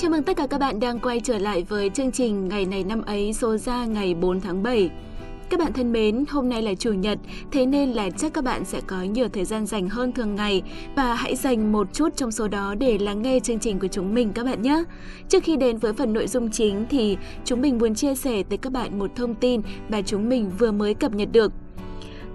Chào mừng tất cả các bạn đang quay trở lại với chương trình Ngày này năm ấy số ra ngày 4 tháng 7. Các bạn thân mến, hôm nay là Chủ nhật, thế nên là chắc các bạn sẽ có nhiều thời gian dành hơn thường ngày và hãy dành một chút trong số đó để lắng nghe chương trình của chúng mình các bạn nhé. Trước khi đến với phần nội dung chính thì chúng mình muốn chia sẻ tới các bạn một thông tin mà chúng mình vừa mới cập nhật được.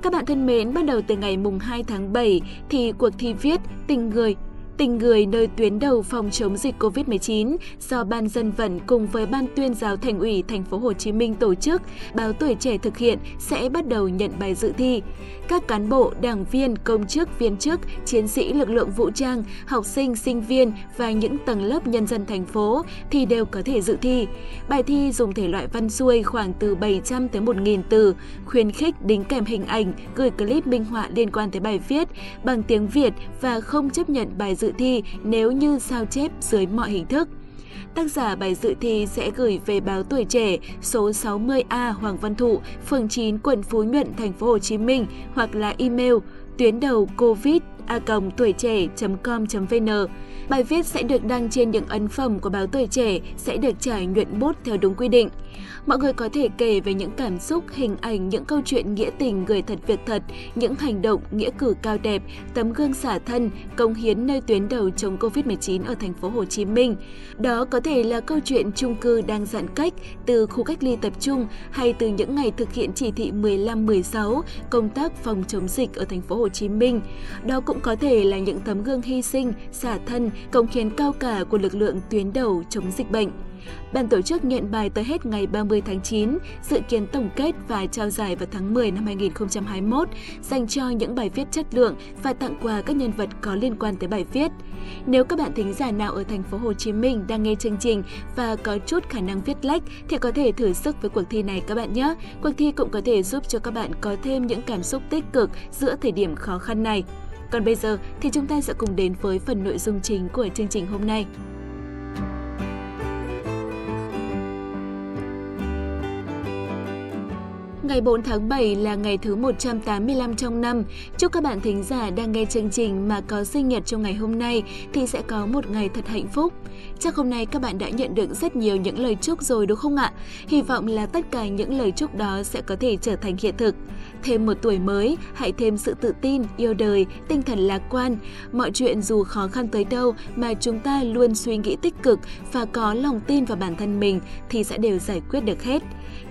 Các bạn thân mến, bắt đầu từ ngày mùng 2 tháng 7 thì cuộc thi viết Tình người tình người nơi tuyến đầu phòng chống dịch COVID-19 do Ban dân vận cùng với Ban tuyên giáo Thành ủy Thành phố Hồ Chí Minh tổ chức, báo tuổi trẻ thực hiện sẽ bắt đầu nhận bài dự thi. Các cán bộ, đảng viên, công chức, viên chức, chiến sĩ lực lượng vũ trang, học sinh, sinh viên và những tầng lớp nhân dân thành phố thì đều có thể dự thi. Bài thi dùng thể loại văn xuôi khoảng từ 700 tới 1.000 từ, khuyến khích đính kèm hình ảnh, gửi clip minh họa liên quan tới bài viết bằng tiếng Việt và không chấp nhận bài dự dự thi nếu như sao chép dưới mọi hình thức. Tác giả bài dự thi sẽ gửi về báo Tuổi Trẻ số 60A Hoàng Văn Thụ, phường 9, quận Phú Nhuận, thành phố Hồ Chí Minh hoặc là email tuyến đầu covid a tuổi trẻ.com.vn. Bài viết sẽ được đăng trên những ấn phẩm của báo Tuổi Trẻ, sẽ được trải nhuận bút theo đúng quy định. Mọi người có thể kể về những cảm xúc, hình ảnh, những câu chuyện nghĩa tình người thật việc thật, những hành động, nghĩa cử cao đẹp, tấm gương xả thân, công hiến nơi tuyến đầu chống Covid-19 ở thành phố Hồ Chí Minh. Đó có thể là câu chuyện chung cư đang giãn cách từ khu cách ly tập trung hay từ những ngày thực hiện chỉ thị 15-16 công tác phòng chống dịch ở thành phố Hồ Chí Minh. Đó cũng có thể là những tấm gương hy sinh, xả thân, công hiến cao cả của lực lượng tuyến đầu chống dịch bệnh. Ban tổ chức nhận bài tới hết ngày 30 tháng 9, dự kiến tổng kết và trao giải vào tháng 10 năm 2021 dành cho những bài viết chất lượng và tặng quà các nhân vật có liên quan tới bài viết. Nếu các bạn thính giả nào ở thành phố Hồ Chí Minh đang nghe chương trình và có chút khả năng viết lách thì có thể thử sức với cuộc thi này các bạn nhé. Cuộc thi cũng có thể giúp cho các bạn có thêm những cảm xúc tích cực giữa thời điểm khó khăn này. Còn bây giờ thì chúng ta sẽ cùng đến với phần nội dung chính của chương trình hôm nay. Ngày 4 tháng 7 là ngày thứ 185 trong năm. Chúc các bạn thính giả đang nghe chương trình mà có sinh nhật trong ngày hôm nay thì sẽ có một ngày thật hạnh phúc. Chắc hôm nay các bạn đã nhận được rất nhiều những lời chúc rồi, đúng không ạ? Hy vọng là tất cả những lời chúc đó sẽ có thể trở thành hiện thực. Thêm một tuổi mới, hãy thêm sự tự tin, yêu đời, tinh thần lạc quan. Mọi chuyện dù khó khăn tới đâu mà chúng ta luôn suy nghĩ tích cực và có lòng tin vào bản thân mình thì sẽ đều giải quyết được hết.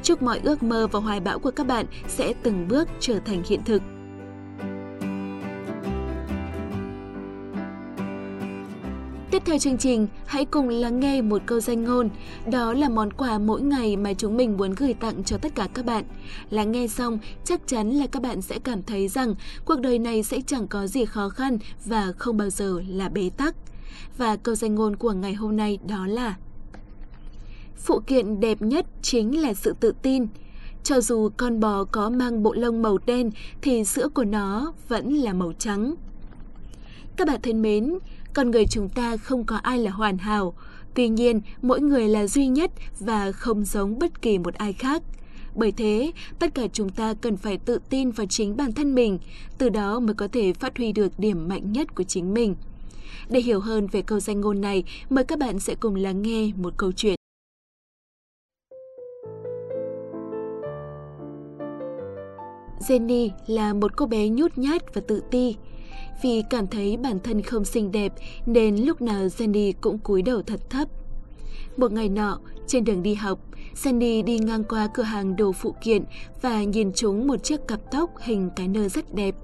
Chúc mọi ước mơ và hoài bão của các bạn sẽ từng bước trở thành hiện thực. Theo chương trình, hãy cùng lắng nghe một câu danh ngôn. Đó là món quà mỗi ngày mà chúng mình muốn gửi tặng cho tất cả các bạn. Lắng nghe xong, chắc chắn là các bạn sẽ cảm thấy rằng cuộc đời này sẽ chẳng có gì khó khăn và không bao giờ là bế tắc. Và câu danh ngôn của ngày hôm nay đó là Phụ kiện đẹp nhất chính là sự tự tin. Cho dù con bò có mang bộ lông màu đen thì sữa của nó vẫn là màu trắng. Các bạn thân mến, con người chúng ta không có ai là hoàn hảo, tuy nhiên mỗi người là duy nhất và không giống bất kỳ một ai khác. Bởi thế, tất cả chúng ta cần phải tự tin vào chính bản thân mình, từ đó mới có thể phát huy được điểm mạnh nhất của chính mình. Để hiểu hơn về câu danh ngôn này, mời các bạn sẽ cùng lắng nghe một câu chuyện. Jenny là một cô bé nhút nhát và tự ti. Vì cảm thấy bản thân không xinh đẹp nên lúc nào Jenny cũng cúi đầu thật thấp. Một ngày nọ, trên đường đi học, Jenny đi ngang qua cửa hàng đồ phụ kiện và nhìn trúng một chiếc cặp tóc hình cái nơ rất đẹp.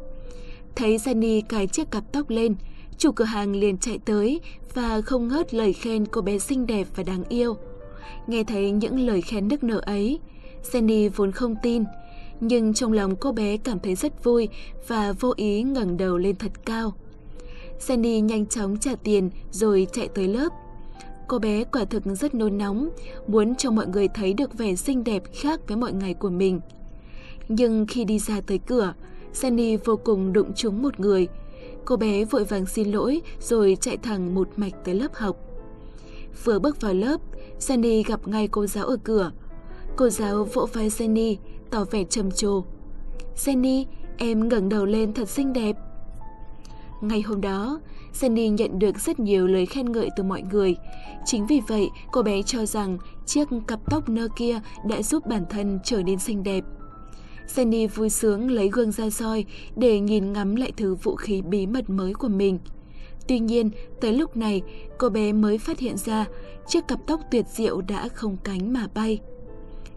Thấy Jenny cài chiếc cặp tóc lên, chủ cửa hàng liền chạy tới và không ngớt lời khen cô bé xinh đẹp và đáng yêu. Nghe thấy những lời khen nức nở ấy, Jenny vốn không tin, nhưng trong lòng cô bé cảm thấy rất vui và vô ý ngẩng đầu lên thật cao. Sandy nhanh chóng trả tiền rồi chạy tới lớp. Cô bé quả thực rất nôn nóng, muốn cho mọi người thấy được vẻ xinh đẹp khác với mọi ngày của mình. Nhưng khi đi ra tới cửa, Sandy vô cùng đụng trúng một người. Cô bé vội vàng xin lỗi rồi chạy thẳng một mạch tới lớp học. Vừa bước vào lớp, Sandy gặp ngay cô giáo ở cửa. Cô giáo vỗ vai Jenny, tỏ vẻ trầm trồ. Jenny, em ngẩng đầu lên thật xinh đẹp. Ngày hôm đó, Jenny nhận được rất nhiều lời khen ngợi từ mọi người. Chính vì vậy, cô bé cho rằng chiếc cặp tóc nơ kia đã giúp bản thân trở nên xinh đẹp. Jenny vui sướng lấy gương ra soi để nhìn ngắm lại thứ vũ khí bí mật mới của mình. Tuy nhiên, tới lúc này, cô bé mới phát hiện ra chiếc cặp tóc tuyệt diệu đã không cánh mà bay.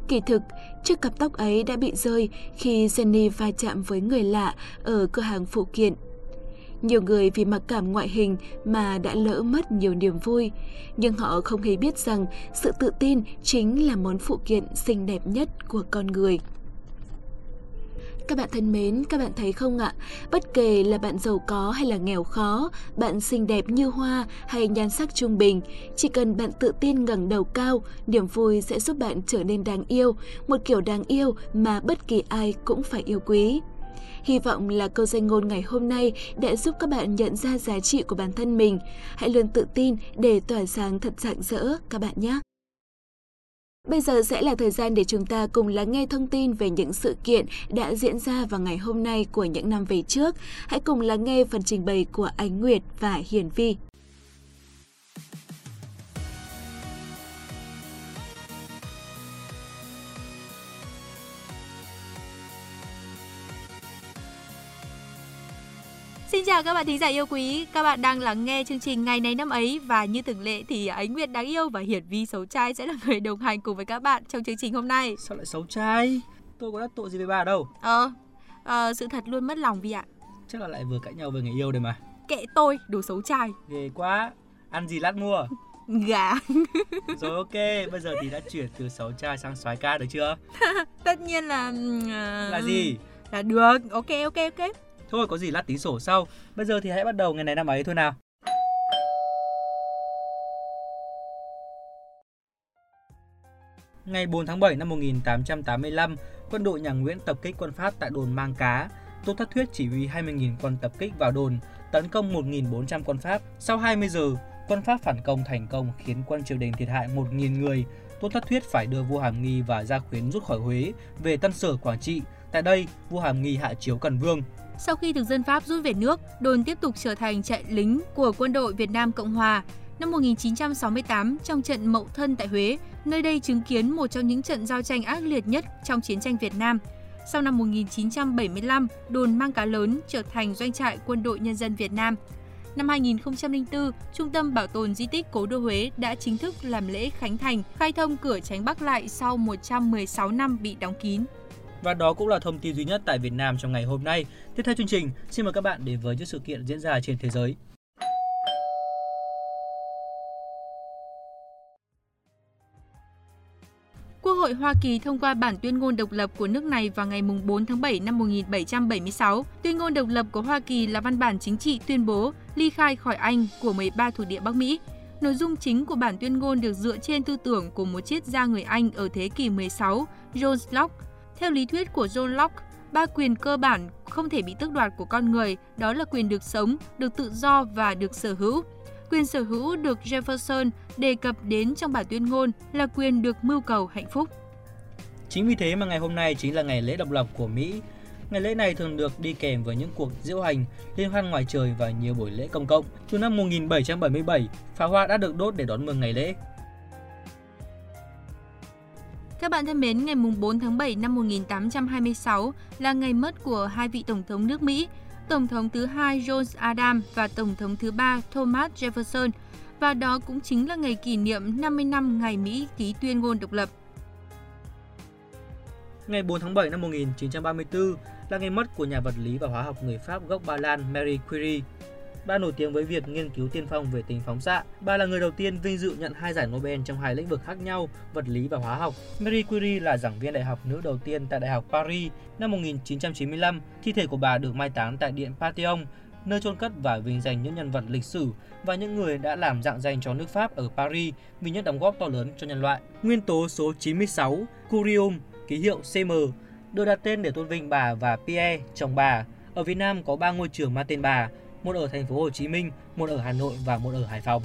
Kỳ thực, chiếc cặp tóc ấy đã bị rơi khi Jenny va chạm với người lạ ở cửa hàng phụ kiện. Nhiều người vì mặc cảm ngoại hình mà đã lỡ mất nhiều niềm vui, nhưng họ không hề biết rằng sự tự tin chính là món phụ kiện xinh đẹp nhất của con người. Các bạn thân mến, các bạn thấy không ạ? Bất kể là bạn giàu có hay là nghèo khó, bạn xinh đẹp như hoa hay nhan sắc trung bình, chỉ cần bạn tự tin ngẩng đầu cao, niềm vui sẽ giúp bạn trở nên đáng yêu, một kiểu đáng yêu mà bất kỳ ai cũng phải yêu quý. Hy vọng là câu danh ngôn ngày hôm nay đã giúp các bạn nhận ra giá trị của bản thân mình. Hãy luôn tự tin để tỏa sáng thật rạng rỡ các bạn nhé. Bây giờ sẽ là thời gian để chúng ta cùng lắng nghe thông tin về những sự kiện đã diễn ra vào ngày hôm nay của những năm về trước. Hãy cùng lắng nghe phần trình bày của Ánh Nguyệt và Hiển Vi. Xin chào các bạn thính giả yêu quý, các bạn đang lắng nghe chương trình ngày này năm ấy và như thường lệ thì Ánh Nguyệt đáng yêu và Hiển Vi xấu trai sẽ là người đồng hành cùng với các bạn trong chương trình hôm nay. Sao lại xấu trai? Tôi có đắc tội gì với bà đâu. Ờ, à, sự thật luôn mất lòng Vi ạ. Chắc là lại vừa cãi nhau về người yêu đây mà. Kệ tôi, đồ xấu trai. Ghê quá, ăn gì lát mua? Gà. Rồi ok, bây giờ thì đã chuyển từ xấu trai sang soái ca được chưa? Tất nhiên là... Uh... Là gì? Là được, ok ok ok. Thôi có gì lát tính sổ sau. Bây giờ thì hãy bắt đầu ngày này năm ấy thôi nào. Ngày 4 tháng 7 năm 1885, quân đội nhà Nguyễn tập kích quân Pháp tại đồn Mang Cá. Tô Thất Thuyết chỉ huy 20.000 quân tập kích vào đồn, tấn công 1.400 quân Pháp. Sau 20 giờ, quân Pháp phản công thành công khiến quân triều đình thiệt hại 1.000 người. Tô Thất Thuyết phải đưa vua Hàm Nghi và Gia Khuyến rút khỏi Huế về Tân Sở Quảng Trị. Tại đây, vua Hàm Nghi hạ chiếu Cần Vương. Sau khi thực dân Pháp rút về nước, đồn tiếp tục trở thành trại lính của quân đội Việt Nam Cộng Hòa. Năm 1968, trong trận Mậu Thân tại Huế, nơi đây chứng kiến một trong những trận giao tranh ác liệt nhất trong chiến tranh Việt Nam. Sau năm 1975, đồn Mang Cá Lớn trở thành doanh trại quân đội nhân dân Việt Nam. Năm 2004, Trung tâm Bảo tồn Di tích Cố đô Huế đã chính thức làm lễ khánh thành, khai thông cửa tránh Bắc lại sau 116 năm bị đóng kín. Và đó cũng là thông tin duy nhất tại Việt Nam trong ngày hôm nay. Tiếp theo chương trình, xin mời các bạn đến với những sự kiện diễn ra trên thế giới. Quốc hội Hoa Kỳ thông qua bản tuyên ngôn độc lập của nước này vào ngày 4 tháng 7 năm 1776. Tuyên ngôn độc lập của Hoa Kỳ là văn bản chính trị tuyên bố ly khai khỏi Anh của 13 thuộc địa Bắc Mỹ. Nội dung chính của bản tuyên ngôn được dựa trên tư tưởng của một triết gia người Anh ở thế kỷ 16, John Locke, theo lý thuyết của John Locke, ba quyền cơ bản không thể bị tước đoạt của con người, đó là quyền được sống, được tự do và được sở hữu. Quyền sở hữu được Jefferson đề cập đến trong bản tuyên ngôn là quyền được mưu cầu hạnh phúc. Chính vì thế mà ngày hôm nay chính là ngày lễ độc lập của Mỹ. Ngày lễ này thường được đi kèm với những cuộc diễu hành, liên hoan ngoài trời và nhiều buổi lễ công cộng. Từ năm 1777, pháo hoa đã được đốt để đón mừng ngày lễ. Các bạn thân mến, ngày 4 tháng 7 năm 1826 là ngày mất của hai vị Tổng thống nước Mỹ, Tổng thống thứ hai John Adams và Tổng thống thứ ba Thomas Jefferson, và đó cũng chính là ngày kỷ niệm 50 năm ngày Mỹ ký tuyên ngôn độc lập. Ngày 4 tháng 7 năm 1934 là ngày mất của nhà vật lý và hóa học người Pháp gốc Ba Lan Marie Curie. Bà nổi tiếng với việc nghiên cứu tiên phong về tính phóng xạ. Bà là người đầu tiên vinh dự nhận hai giải Nobel trong hai lĩnh vực khác nhau, vật lý và hóa học. Marie Curie là giảng viên đại học nữ đầu tiên tại Đại học Paris. Năm 1995, thi thể của bà được mai táng tại Điện Pantheon, nơi chôn cất và vinh danh những nhân vật lịch sử và những người đã làm dạng danh cho nước Pháp ở Paris vì những đóng góp to lớn cho nhân loại. Nguyên tố số 96, curium, ký hiệu CM, được đặt tên để tôn vinh bà và Pierre, chồng bà. Ở Việt Nam có 3 ngôi trường mang tên bà, một ở thành phố Hồ Chí Minh, một ở Hà Nội và một ở Hải Phòng.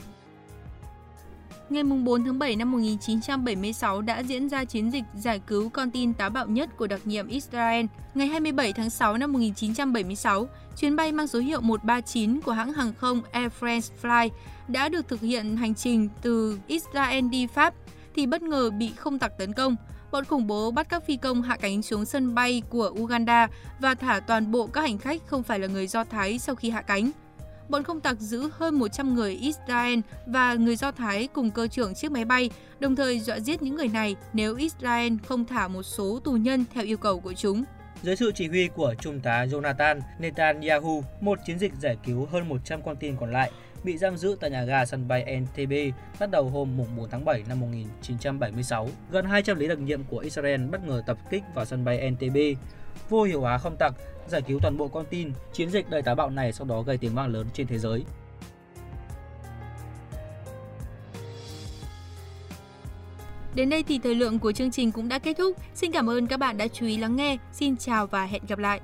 ngày 4 tháng 7 năm 1976 đã diễn ra chiến dịch giải cứu con tin táo bạo nhất của đặc nhiệm Israel. Ngày 27 tháng 6 năm 1976, chuyến bay mang số hiệu 139 của hãng hàng không Air France Fly đã được thực hiện hành trình từ Israel đi Pháp thì bất ngờ bị không tặc tấn công. Bọn khủng bố bắt các phi công hạ cánh xuống sân bay của Uganda và thả toàn bộ các hành khách không phải là người Do Thái sau khi hạ cánh bọn không tặc giữ hơn 100 người Israel và người Do Thái cùng cơ trưởng chiếc máy bay, đồng thời dọa giết những người này nếu Israel không thả một số tù nhân theo yêu cầu của chúng. Dưới sự chỉ huy của Trung tá Jonathan Netanyahu, một chiến dịch giải cứu hơn 100 con tin còn lại bị giam giữ tại nhà ga sân bay Entebbe bắt đầu hôm 4 tháng 7 năm 1976. Gần 200 lý đặc nhiệm của Israel bất ngờ tập kích vào sân bay Entebbe, vô hiệu hóa không tặc, giải cứu toàn bộ con tin. Chiến dịch đầy táo bạo này sau đó gây tiếng vang lớn trên thế giới. Đến đây thì thời lượng của chương trình cũng đã kết thúc. Xin cảm ơn các bạn đã chú ý lắng nghe. Xin chào và hẹn gặp lại.